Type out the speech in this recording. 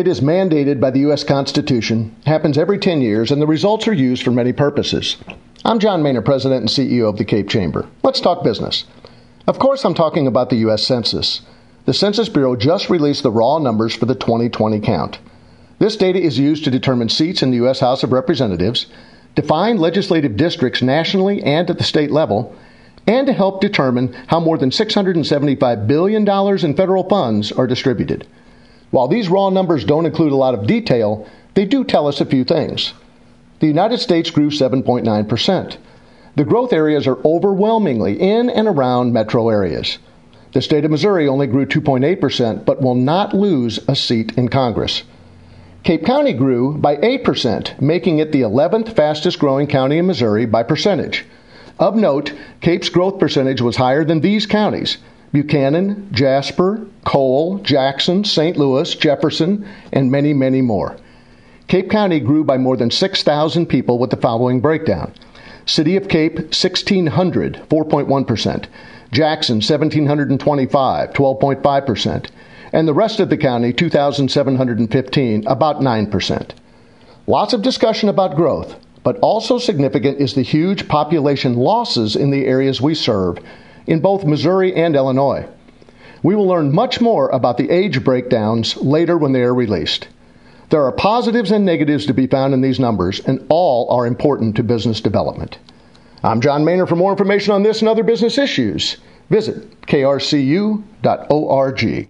It is mandated by the U.S. Constitution, happens every 10 years, and the results are used for many purposes. I'm John Mehner, President and CEO of the Cape Chamber. Let's talk business. Of course, I'm talking about the U.S. Census. The Census Bureau just released the raw numbers for the 2020 count. This data is used to determine seats in the U.S. House of Representatives, define legislative districts nationally and at the state level, and to help determine how more than $675 billion in federal funds are distributed. While these raw numbers don't include a lot of detail, they do tell us a few things. The United States grew 7.9%. The growth areas are overwhelmingly in and around metro areas. The state of Missouri only grew 2.8%, but will not lose a seat in Congress. Cape County grew by 8%, making it the 11th fastest growing county in Missouri by percentage. Of note, Cape's growth percentage was higher than these counties Buchanan, Jasper, Cole, Jackson, St. Louis, Jefferson, and many, many more. Cape County grew by more than 6,000 people with the following breakdown City of Cape, 1,600, 4.1%. Jackson, 1,725, 12.5% and the rest of the county 2,715, about 9%. Lots of discussion about growth, but also significant is the huge population losses in the areas we serve in both Missouri and Illinois. We will learn much more about the age breakdowns later when they are released. There are positives and negatives to be found in these numbers, and all are important to business development. I'm John Mehner. For more information on this and other business issues, visit krcu.org.